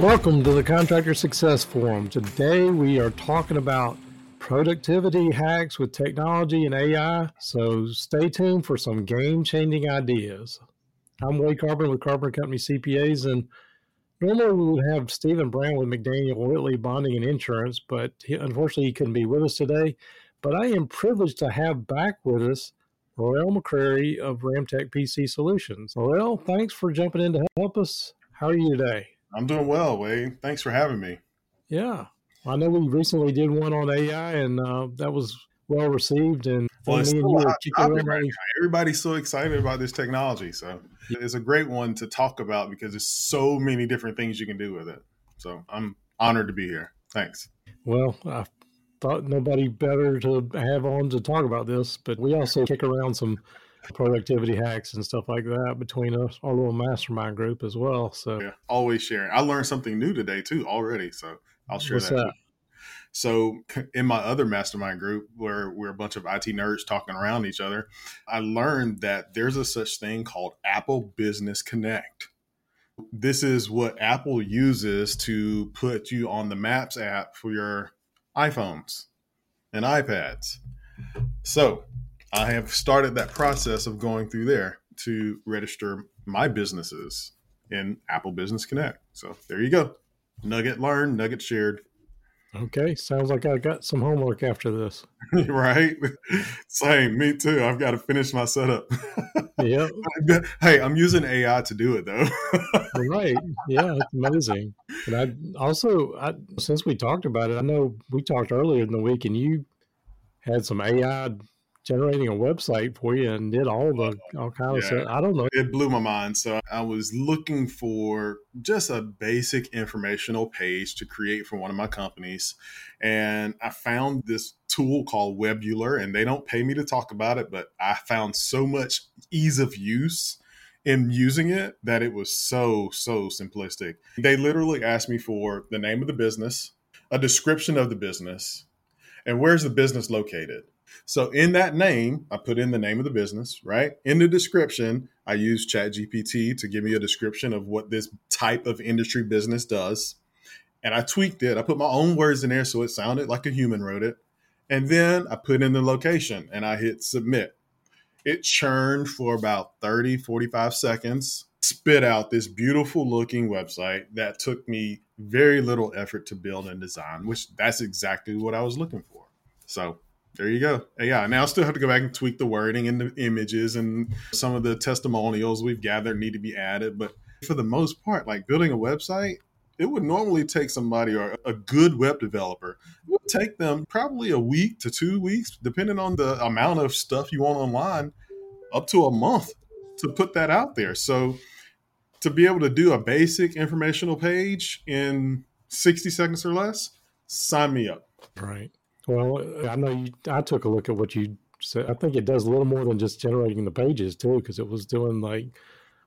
Welcome to the Contractor Success Forum. Today we are talking about productivity hacks with technology and AI. So stay tuned for some game changing ideas. I'm Wade Carpenter with Carpenter Company CPAs, and normally we would have Stephen Brown with McDaniel Whitley Bonding and Insurance, but he, unfortunately he couldn't be with us today. But I am privileged to have back with us Morrelle McCrary of Ramtech PC Solutions. Morrelle, thanks for jumping in to help us. How are you today? I'm doing well, Wade. Thanks for having me. Yeah. I know we recently did one on AI, and uh, that was well received. And well, me you right everybody's so excited about this technology. So it's a great one to talk about because there's so many different things you can do with it. So I'm honored to be here. Thanks. Well, I thought nobody better to have on to talk about this, but we also kick around some productivity hacks and stuff like that between us, our little mastermind group as well. So yeah, always sharing. I learned something new today too already. So I'll share What's that. that? So in my other mastermind group where we're a bunch of IT nerds talking around each other, I learned that there's a such thing called Apple Business Connect. This is what Apple uses to put you on the Maps app for your iPhones and iPads. So I have started that process of going through there to register my businesses in Apple Business Connect. So there you go. Nugget learned, nugget shared. Okay, sounds like I got some homework after this. right? Same, me too. I've got to finish my setup. yeah. hey, I'm using AI to do it though. right. Yeah, it's amazing. And I also, I, since we talked about it, I know we talked earlier in the week, and you had some AI generating a website for you and did all the all kind of stuff. I don't know. It blew my mind. So I was looking for just a basic informational page to create for one of my companies. And I found this tool called Webular, and they don't pay me to talk about it, but I found so much ease of use in using it that it was so, so simplistic. They literally asked me for the name of the business, a description of the business, and where's the business located so in that name, I put in the name of the business, right? In the description, I use ChatGPT to give me a description of what this type of industry business does. And I tweaked it. I put my own words in there so it sounded like a human wrote it. And then I put in the location and I hit submit. It churned for about 30, 45 seconds, spit out this beautiful looking website that took me very little effort to build and design, which that's exactly what I was looking for. So there you go. Uh, yeah, now I still have to go back and tweak the wording and the images and some of the testimonials we've gathered need to be added. But for the most part, like building a website, it would normally take somebody or a good web developer. It would take them probably a week to two weeks, depending on the amount of stuff you want online, up to a month to put that out there. So to be able to do a basic informational page in 60 seconds or less, sign me up. Right. Well, I know you, I took a look at what you said. I think it does a little more than just generating the pages too, because it was doing like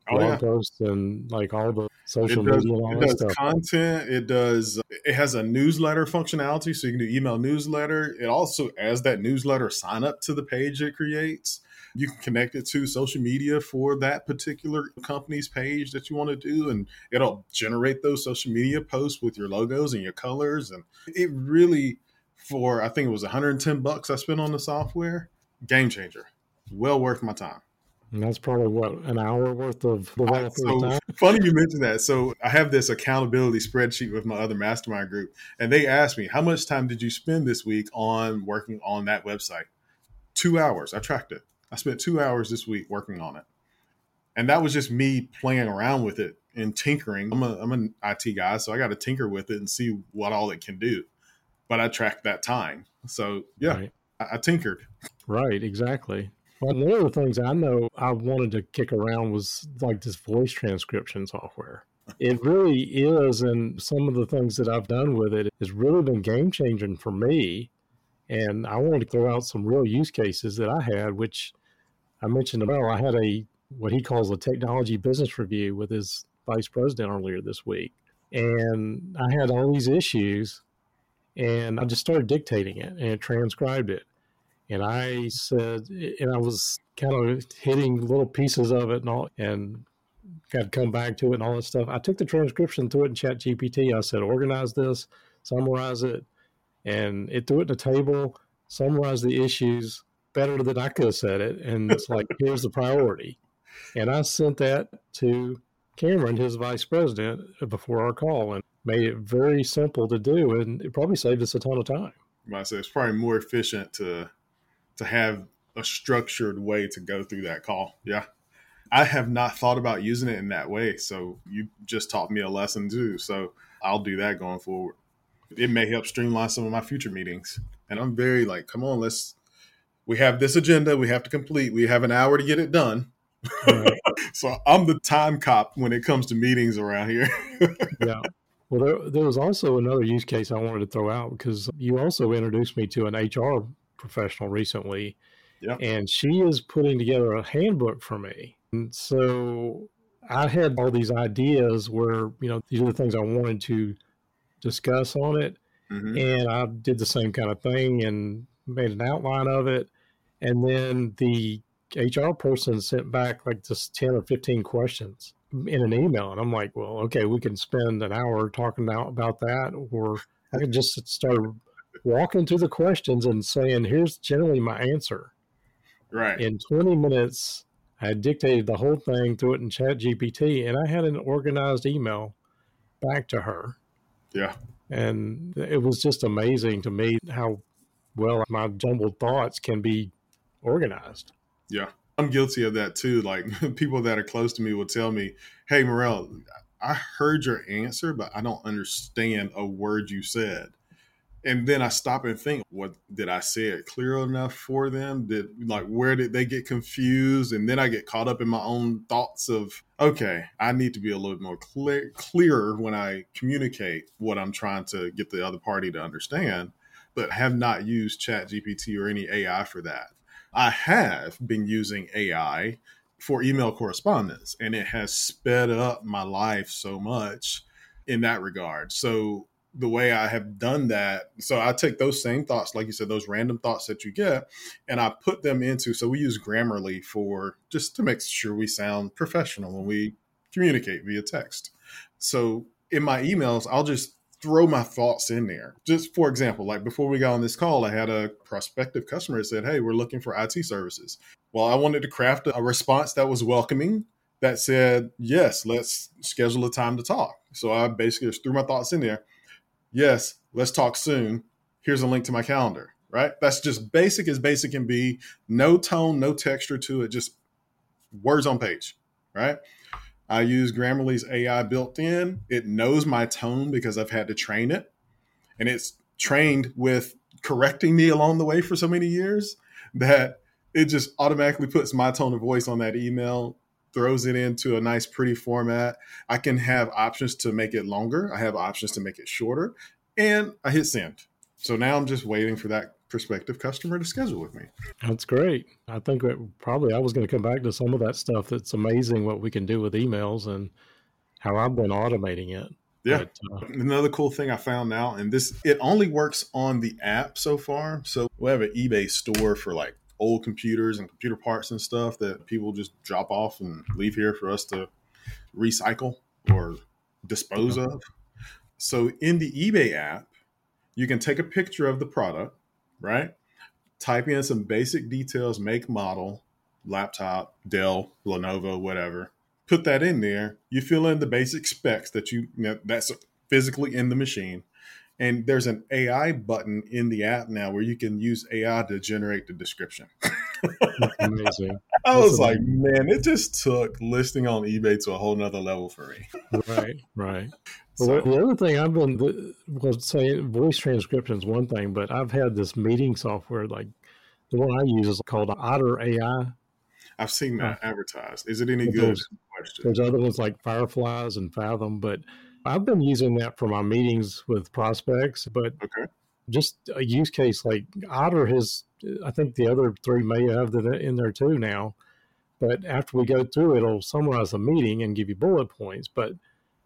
oh, blog yeah. posts and like all the social it does, media. it does stuff. content. It does. It has a newsletter functionality, so you can do email newsletter. It also, as that newsletter sign up to the page it creates, you can connect it to social media for that particular company's page that you want to do, and it'll generate those social media posts with your logos and your colors, and it really for I think it was 110 bucks I spent on the software. Game changer. Well worth my time. And that's probably what an hour worth of development so time. Funny you mentioned that. So I have this accountability spreadsheet with my other mastermind group, and they asked me how much time did you spend this week on working on that website? Two hours. I tracked it. I spent two hours this week working on it, and that was just me playing around with it and tinkering. I'm a I'm an IT guy, so I got to tinker with it and see what all it can do but I tracked that time. So yeah, right. I, I tinkered. Right, exactly. Well, one of the things I know I wanted to kick around was like this voice transcription software. It really is, and some of the things that I've done with it has really been game changing for me. And I wanted to throw out some real use cases that I had, which I mentioned. about. I had a what he calls a technology business review with his vice president earlier this week, and I had all these issues and I just started dictating it and it transcribed it. And I said, and I was kind of hitting little pieces of it and all. And got to come back to it and all that stuff. I took the transcription, threw it in Chat GPT. I said, organize this, summarize it, and it threw it in a table, summarized the issues better than I could have said it. And it's like, here's the priority. And I sent that to Cameron, his vice president, before our call and made it very simple to do. And it probably saved us a ton of time. I say it's probably more efficient to to have a structured way to go through that call. Yeah. I have not thought about using it in that way. So you just taught me a lesson too. So I'll do that going forward. It may help streamline some of my future meetings. And I'm very like, come on, let's we have this agenda we have to complete. We have an hour to get it done. Right. so I'm the time cop when it comes to meetings around here. yeah. Well, there, there was also another use case I wanted to throw out because you also introduced me to an HR professional recently. Yeah. And she is putting together a handbook for me. And so I had all these ideas where, you know, these are the things I wanted to discuss on it. Mm-hmm. And I did the same kind of thing and made an outline of it. And then the HR person sent back like just 10 or 15 questions in an email. And I'm like, well, okay, we can spend an hour talking about, about that, or I can just start walking through the questions and saying, here's generally my answer. Right. In 20 minutes, I dictated the whole thing, threw it in Chat GPT, and I had an organized email back to her. Yeah. And it was just amazing to me how well my jumbled thoughts can be organized. Yeah. I'm guilty of that too. Like people that are close to me will tell me, Hey, Morrelle, I heard your answer, but I don't understand a word you said. And then I stop and think, what did I say it clear enough for them? Did like where did they get confused? And then I get caught up in my own thoughts of, okay, I need to be a little more clear, clearer when I communicate what I'm trying to get the other party to understand. But have not used Chat GPT or any AI for that. I have been using AI for email correspondence, and it has sped up my life so much in that regard. So the way I have done that, so I take those same thoughts, like you said, those random thoughts that you get, and I put them into. So we use Grammarly for just to make sure we sound professional when we communicate via text. So in my emails, I'll just throw my thoughts in there. Just for example, like before we got on this call, I had a prospective customer that said, Hey, we're looking for IT services. Well, I wanted to craft a response that was welcoming that said, Yes, let's schedule a time to talk. So I basically just threw my thoughts in there. Yes, let's talk soon. Here's a link to my calendar, right? That's just basic as basic can be. No tone, no texture to it, just words on page, right? I use Grammarly's AI built in. It knows my tone because I've had to train it. And it's trained with correcting me along the way for so many years that it just automatically puts my tone of voice on that email, throws it into a nice, pretty format. I can have options to make it longer, I have options to make it shorter, and I hit send. So now I'm just waiting for that prospective customer to schedule with me. That's great. I think that probably I was going to come back to some of that stuff. That's amazing what we can do with emails and how I've been automating it. Yeah. But, uh, Another cool thing I found now, and this it only works on the app so far. So we have an eBay store for like old computers and computer parts and stuff that people just drop off and leave here for us to recycle or dispose of. So in the eBay app, you can take a picture of the product right? Type in some basic details, make, model, laptop, Dell, Lenovo, whatever. Put that in there. You fill in the basic specs that you, you know, that's physically in the machine. And there's an AI button in the app now where you can use AI to generate the description. amazing. I was like, man, it just took listing on eBay to a whole nother level for me. right, right. Well, the other thing I've been was saying voice transcription is one thing, but I've had this meeting software like the one I use is called Otter AI. I've seen that uh, advertised. Is it any good? There's, there's other ones like Fireflies and Fathom, but I've been using that for my meetings with prospects. But okay. Just a use case like Otter has, I think the other three may have that in there too now. But after we go through, it'll summarize the meeting and give you bullet points. But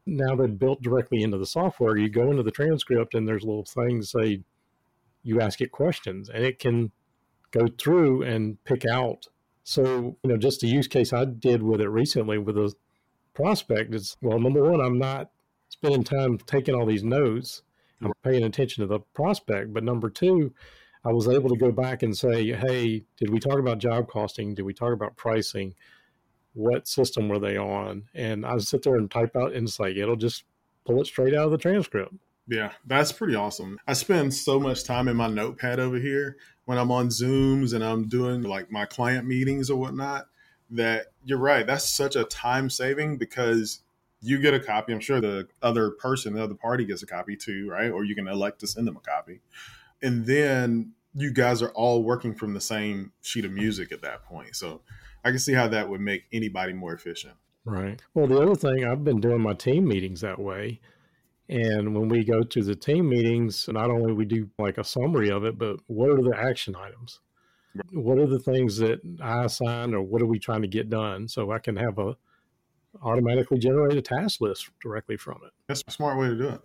now they're built directly into the software. You go into the transcript and there's little things say you ask it questions and it can go through and pick out. So, you know, just a use case I did with it recently with a prospect is well, number one, I'm not spending time taking all these notes. I'm paying attention to the prospect. But number two, I was able to go back and say, hey, did we talk about job costing? Did we talk about pricing? What system were they on? And I sit there and type out, and it's like, it'll just pull it straight out of the transcript. Yeah, that's pretty awesome. I spend so much time in my notepad over here when I'm on Zooms and I'm doing like my client meetings or whatnot. That you're right. That's such a time saving because you get a copy. I'm sure the other person, the other party gets a copy too, right? Or you can elect to send them a copy. And then you guys are all working from the same sheet of music at that point. So I can see how that would make anybody more efficient. Right. Well, the other thing, I've been doing my team meetings that way. And when we go to the team meetings, not only we do like a summary of it, but what are the action items? What are the things that I assign or what are we trying to get done? So I can have a automatically generate a task list directly from it. That's a smart way to do it.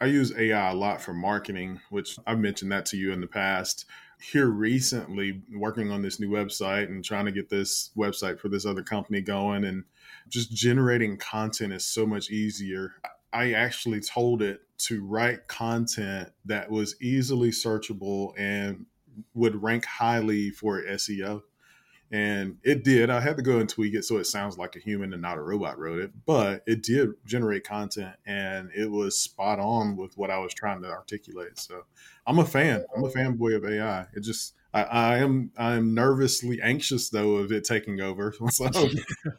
I use AI a lot for marketing, which I've mentioned that to you in the past. Here recently, working on this new website and trying to get this website for this other company going, and just generating content is so much easier. I actually told it to write content that was easily searchable and would rank highly for SEO and it did. I had to go and tweak it so it sounds like a human and not a robot wrote it, but it did generate content and it was spot on with what I was trying to articulate. So I'm a fan. I'm a fanboy of AI. It just I, I am I am nervously anxious though of it taking over. So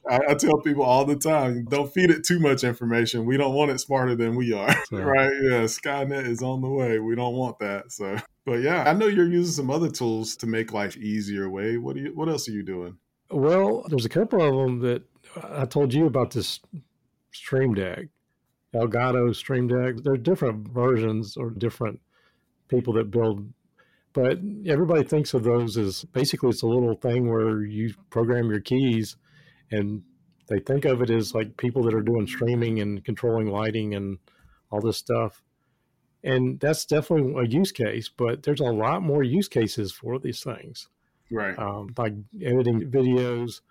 I, I, tell people all the time, don't feed it too much information. We don't want it smarter than we are. right? Yeah, Skynet is on the way. We don't want that. So but yeah, I know you're using some other tools to make life easier. Wade, what do you? What else are you doing? Well, there's a couple of them that I told you about this Stream Deck, Elgato Stream Deck. There are different versions or different people that build, but everybody thinks of those as basically it's a little thing where you program your keys, and they think of it as like people that are doing streaming and controlling lighting and all this stuff. And that's definitely a use case but there's a lot more use cases for these things. Right. Um, like editing videos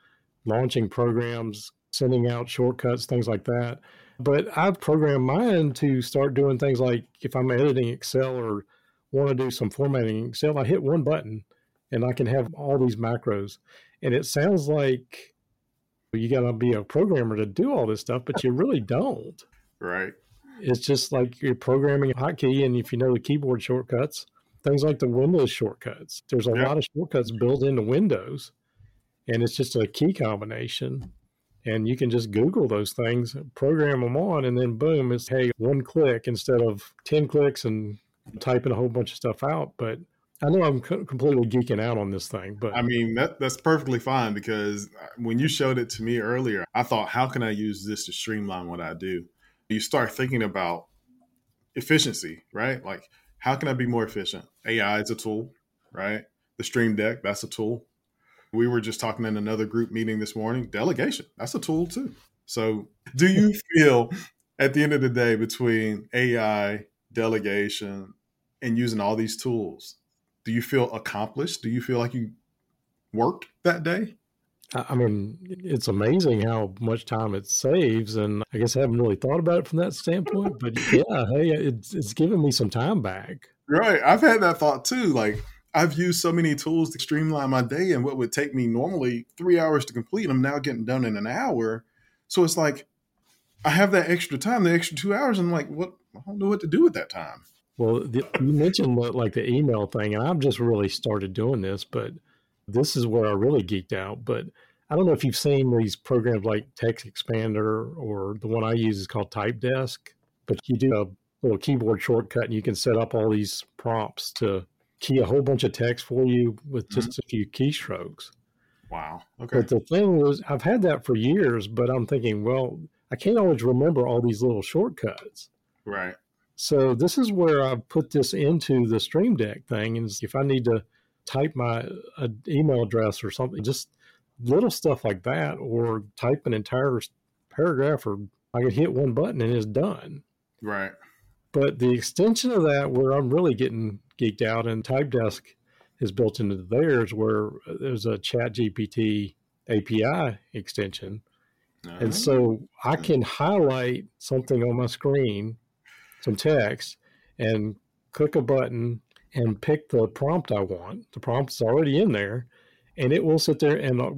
launching programs sending out shortcuts things like that. But i've programmed mine to start doing things like if i'm editing excel or want to do some formatting in excel i hit one button and i can have all these macros and it sounds like you got to be a programmer to do all this stuff but you really don't right it's just like you're programming a hotkey, and if you know the keyboard shortcuts, things like the Windows shortcuts, there's a yeah. lot of shortcuts built into Windows, and it's just a key combination. And you can just Google those things, program them on, and then boom, it's hey, one click instead of 10 clicks and typing a whole bunch of stuff out. But I know I'm co- completely geeking out on this thing, but I mean that that's perfectly fine because uh, when you showed it to me earlier, I thought, how can I use this to streamline what I do? you start thinking about efficiency, right? Like, how can I be more efficient? AI is a tool, right? The Stream Deck, that's a tool. We were just talking in another group meeting this morning. Delegation, that's a tool too. So, do you feel at the end of the day between AI, delegation, and using all these tools, do you feel accomplished? Do you feel like you worked that day? I mean, it's amazing how much time it saves, and I guess I haven't really thought about it from that standpoint. But yeah, hey, it's it's giving me some time back. Right, I've had that thought too. Like I've used so many tools to streamline my day, and what would take me normally three hours to complete, I'm now getting done in an hour. So it's like I have that extra time, the extra two hours. I'm like, what? I don't know what to do with that time. Well, the, you mentioned like the email thing, and I've just really started doing this, but this is where I really geeked out. But I don't know if you've seen these programs like Text Expander or the one I use is called Type Desk, but you do a little keyboard shortcut and you can set up all these prompts to key a whole bunch of text for you with just mm-hmm. a few keystrokes. Wow. Okay. But the thing was, I've had that for years, but I'm thinking, well, I can't always remember all these little shortcuts. Right. So this is where I've put this into the Stream Deck thing. And if I need to type my uh, email address or something, just little stuff like that, or type an entire paragraph, or I could hit one button and it's done. Right. But the extension of that, where I'm really getting geeked out, and Typedesk is built into theirs, where there's a Chat GPT API extension, And so I can highlight something on my screen, some text, and click a button and pick the prompt I want. The prompt is already in there, and it will sit there and uh,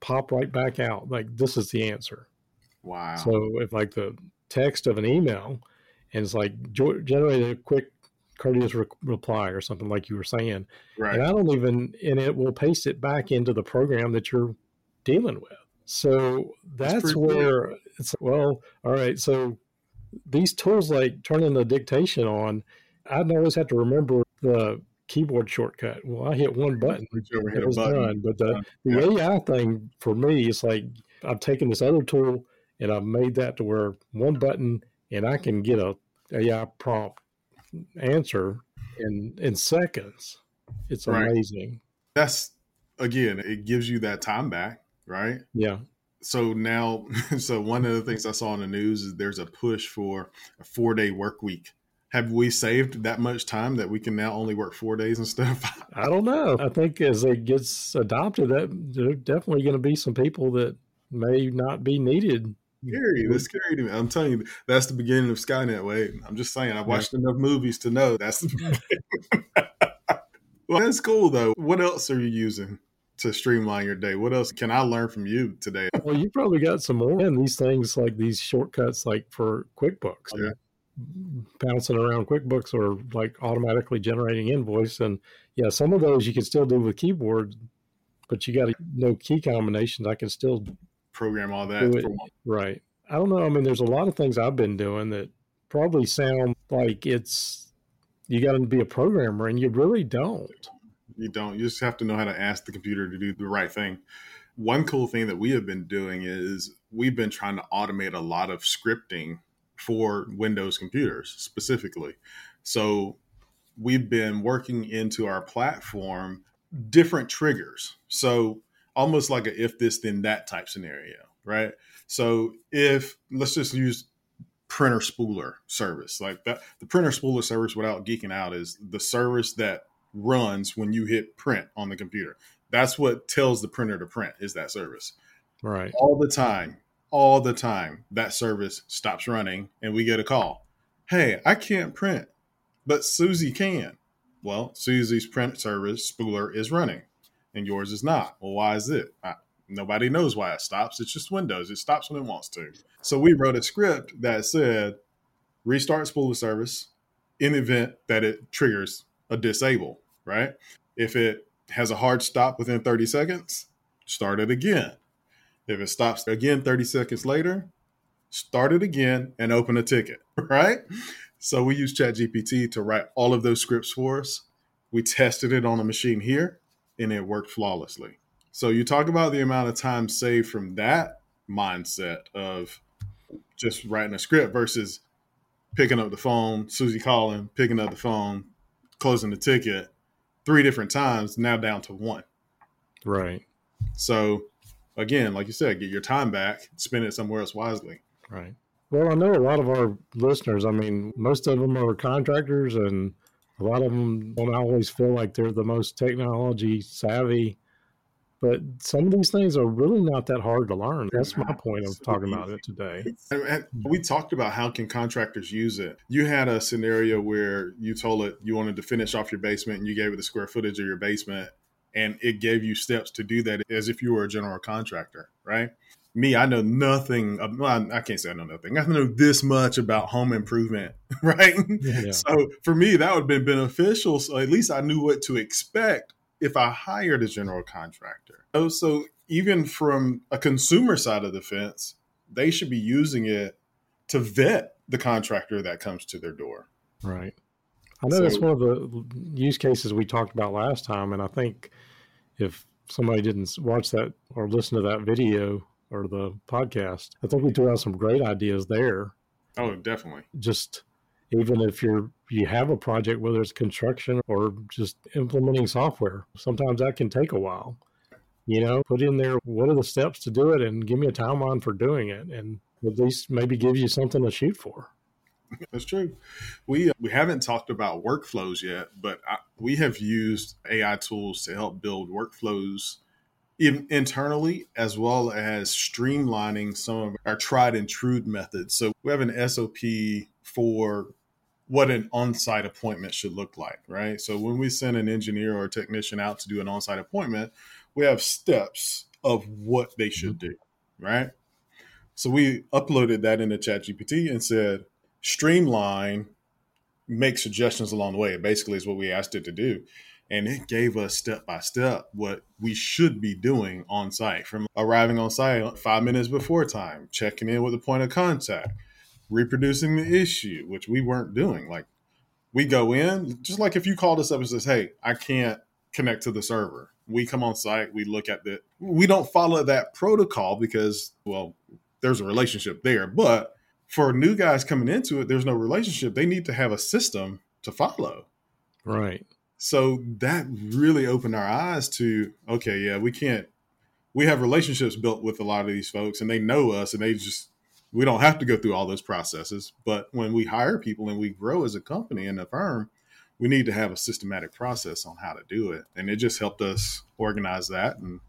pop right back out. Like this is the answer. Wow. So if like the text of an email, and it's like generate a quick courteous re- reply or something like you were saying, right. and I don't even, and it will paste it back into the program that you're dealing with. So that's, that's where cool. it's well, all right. So these tools like turning the dictation on, I'd always have to remember the keyboard shortcut. Well, I hit one button, it was done. But the, the yeah. AI thing for me is like I've taken this other tool and I've made that to where one button and I can get a AI prompt answer in in seconds. It's right. amazing. That's again, it gives you that time back, right? Yeah. So now, so one of the things I saw in the news is there's a push for a four day work week have we saved that much time that we can now only work four days and stuff? I don't know. I think as it gets adopted, that there are definitely going to be some people that may not be needed. Scary. That's scary to me. I'm telling you, that's the beginning of Skynet. Wait, I'm just saying. I've watched yeah. enough movies to know that's the well, that's cool though. What else are you using? To streamline your day. What else can I learn from you today? Well, you probably got some more in these things like these shortcuts, like for QuickBooks. Yeah bouncing around QuickBooks or like automatically generating invoice. And yeah, some of those you can still do with keyboard, but you got to know key combinations. I can still program all that. Right. I don't know. I mean, there's a lot of things I've been doing that probably sound like it's you got to be a programmer, and you really don't. You don't. You just have to know how to ask the computer to do the right thing. One cool thing that we have been doing is we've been trying to automate a lot of scripting for Windows computers specifically. So we've been working into our platform different triggers. So almost like a if this then that type scenario, right? So if let's just use printer spooler service like that the printer spooler service without geeking out is the service that runs when you hit print on the computer that's what tells the printer to print is that service right all the time all the time. That service stops running and we get a call. Hey, I can't print, but Susie can. Well, Susie's print service spooler is running and yours is not. Well, why is it? I, nobody knows why it stops. It's just Windows. It stops when it wants to. So we wrote a script that said restart spooler service in event that it triggers a disable, right? If it has a hard stop within 30 seconds, start it again. If it stops again 30 seconds later, start it again and open a ticket, right? So we use ChatGPT to write all of those scripts for us. We tested it on a machine here and it worked flawlessly. So you talk about the amount of time saved from that mindset of just writing a script versus picking up the phone, Susie calling, picking up the phone, closing the ticket three different times, now down to one. Right. So again, like you said, get your time back, spend it somewhere else wisely. Right. Well, I know a lot of our listeners, I mean, most of them are contractors and a lot of them don't always feel like they're the most technology savvy. But some of these things are really not that hard to learn. That's my point of talking about it today. Mm-hmm. We talked about how can contractors use it. You had a scenario where you told it you wanted to finish off your basement and you gave it the square footage of your basement and it gave you steps to do that as if you were a general contractor, right? Me, I know nothing. Well, I can't say I know nothing. I know this much about home improvement, right? Yeah. So for me, that would have been beneficial. So at least I knew what to expect if I hired a general contractor. Oh, so even from a consumer side of the fence, they should be using it to vet the contractor that comes to their door. Right. I know so, that's one of the use cases we talked about last time, and I think if somebody didn't watch that or listen to that video or the podcast, I think we threw out some great ideas there. Oh, definitely. Just even if you're you have a project, whether it's construction or just implementing software, sometimes that can take a while. You know, put in there what are the steps to do it, and give me a timeline for doing it, and at least maybe give you something to shoot for. That's true. We uh, we haven't talked about workflows yet, but I, we have used AI tools to help build workflows in, internally as well as streamlining some of our tried and true methods. So we have an SOP for what an on-site appointment should look like, right? So when we send an engineer or a technician out to do an on-site appointment, we have steps of what they should mm-hmm. do, right? So we uploaded that into ChatGPT and said, streamline, make suggestions along the way. Basically, is what we asked it to do and it gave us step by step what we should be doing on site from arriving on site five minutes before time checking in with the point of contact reproducing the issue which we weren't doing. Like we go in just like if you called us up and says hey i can't connect to the server. We come on site we look at the we don't follow that protocol because well there's a relationship there but for new guys coming into it there's no relationship. They need to have a system to follow. Right so that really opened our eyes to okay, yeah, we can't. We have relationships built with a lot of these folks, and they know us, and they just we don't have to go through all those processes. But when we hire people and we grow as a company and a firm, we need to have a systematic process on how to do it, and it just helped us organize that and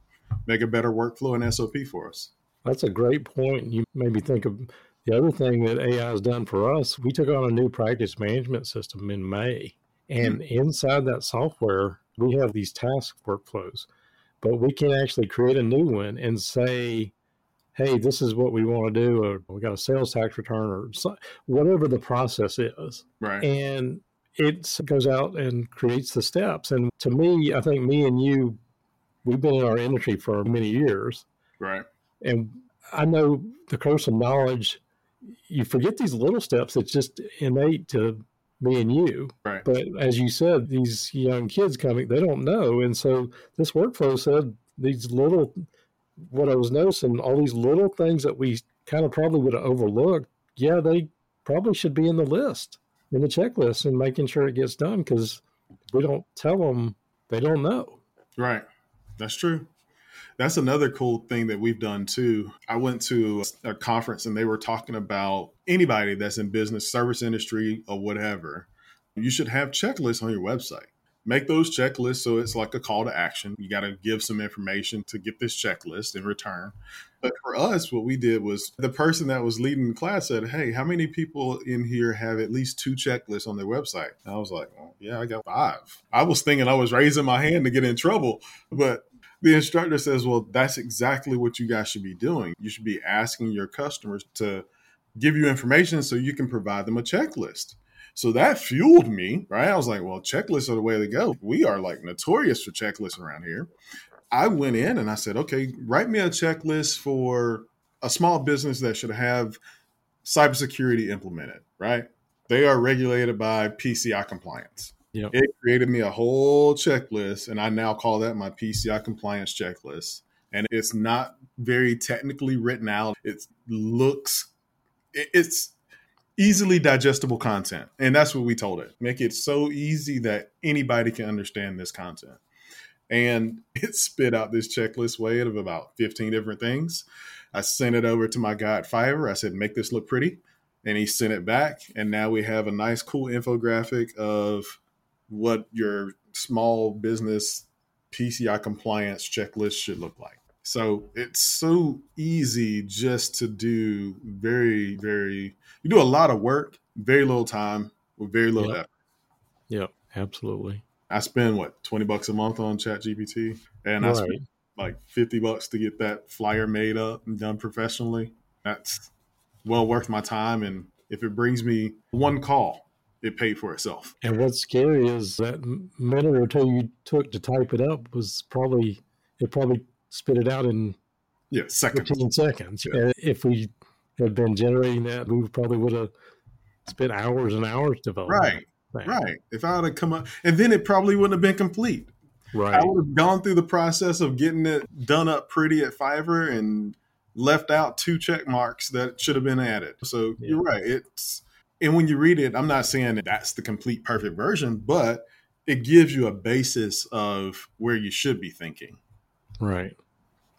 make a better workflow and SOP for us. That's a great point. You made me think of the other thing that AI has done for us. We took on a new practice management system in May and mm-hmm. inside that software, we have these task workflows, but we can actually create a new one and say, hey, this is what we want to do, or we got a sales tax return, or whatever the process is. Right. And it goes out and creates the steps. And to me, I think me and you, we've been in our industry for many years. Right. And I know the curse of knowledge, you forget these little steps. It's just innate to me and you. Right. But as you said, these young kids coming, they don't know. And so this workflow said these little, what I was noticing, all these little things that we kind of probably would have overlooked, yeah, they probably should be in the list, in the checklist, and making sure it gets done because we don't tell them, they don't know. Right. That's true. That's another cool thing that we've done too. I went to a conference and they were talking about anybody that's in business, service industry, or whatever. You should have checklists on your website. Make those checklists so it's like a call to action. You got to give some information to get this checklist in return. But for us, what we did was the person that was leading the class said, Hey, how many people in here have at least two checklists on their website? And I was like, well, Yeah, I got five. I was thinking I was raising my hand to get in trouble, but the instructor says, well, that's exactly what you guys should be doing. You should be asking your customers to give you information so you can provide them a checklist. So that fueled me, right? I was like, well, checklists are the way to go. We are like notorious for checklists around here. I went in and I said, okay, write me a checklist for a small business that should have cybersecurity implemented, right? They are regulated by PCI compliance. Yep. It created me a whole checklist, and I now call that my PCI compliance checklist. And it's not very technically written out. It looks, it's easily digestible content. And that's what we told it. Make it so easy that anybody can understand this content. And it spit out this checklist way of about 15 different things. I sent it over to my guy at Fiverr. I said, make this look pretty. And he sent it back. And now we have a nice, cool infographic of what your small business PCI compliance checklist should look like. So it's so easy just to do very, very, you do a lot of work, very little time with very little yep. effort. Yep, absolutely. I spend what, 20 bucks a month on Chat GPT and right. I spend like 50 bucks to get that flyer made up and done professionally. That's well worth my time. And if it brings me one call it paid for itself. And what's scary is that minute or two you took to type it up was probably it probably spit it out in yeah seconds. 15 seconds. Yeah. If we had been generating that, we probably would have spent hours and hours developing. Right, right. If I would have come up, and then it probably wouldn't have been complete. Right. I would have gone through the process of getting it done up pretty at Fiverr and left out two check marks that should have been added. So yeah. you're right. It's and when you read it, I'm not saying that that's the complete perfect version, but it gives you a basis of where you should be thinking. Right.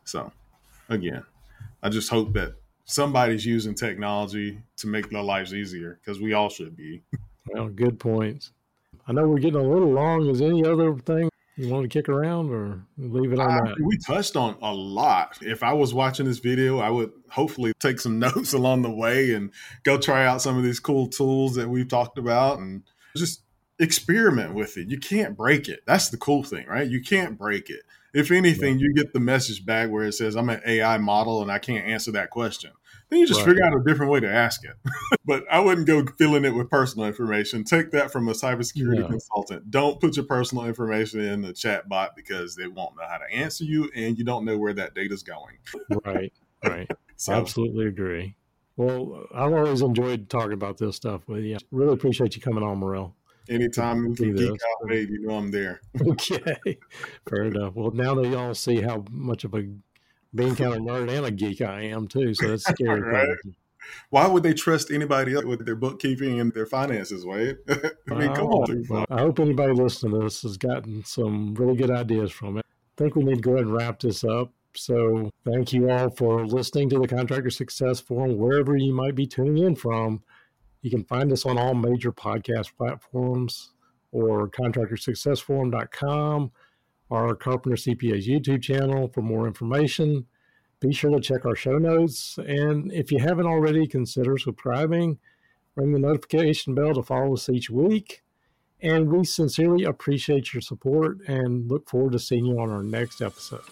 So, again, I just hope that somebody's using technology to make their lives easier because we all should be. Well, good points. I know we're getting a little long. Is any other thing you want to kick around or leave it on I, that? We touched on a lot. If I was watching this video, I would hopefully take some notes along the way and go try out some of these cool tools that we've talked about and just experiment with it. You can't break it. That's the cool thing, right? You can't break it. If anything, you get the message back where it says, I'm an AI model and I can't answer that question. Then you just right. figure out a different way to ask it. but I wouldn't go filling it with personal information. Take that from a cybersecurity yeah. consultant. Don't put your personal information in the chat bot because they won't know how to answer you and you don't know where that data is going. right, right. so, Absolutely agree. Well, I've always enjoyed talking about this stuff with you. Really appreciate you coming on, Morrelle. Anytime you can geek out, you know I'm there. okay, fair enough. Well, now that y'all see how much of a being kind of nerd and a geek I am too, so that's scary. right? Why would they trust anybody else with their bookkeeping and their finances, Wade? I mean, come on. Oh, well, I hope anybody listening to this has gotten some really good ideas from it. I think we need to go ahead and wrap this up. So, thank you all for listening to the Contractor Success Forum, wherever you might be tuning in from. You can find us on all major podcast platforms or contractorsuccessforum.com, our Carpenter CPA's YouTube channel for more information. Be sure to check our show notes. And if you haven't already, consider subscribing, ring the notification bell to follow us each week. And we sincerely appreciate your support and look forward to seeing you on our next episode.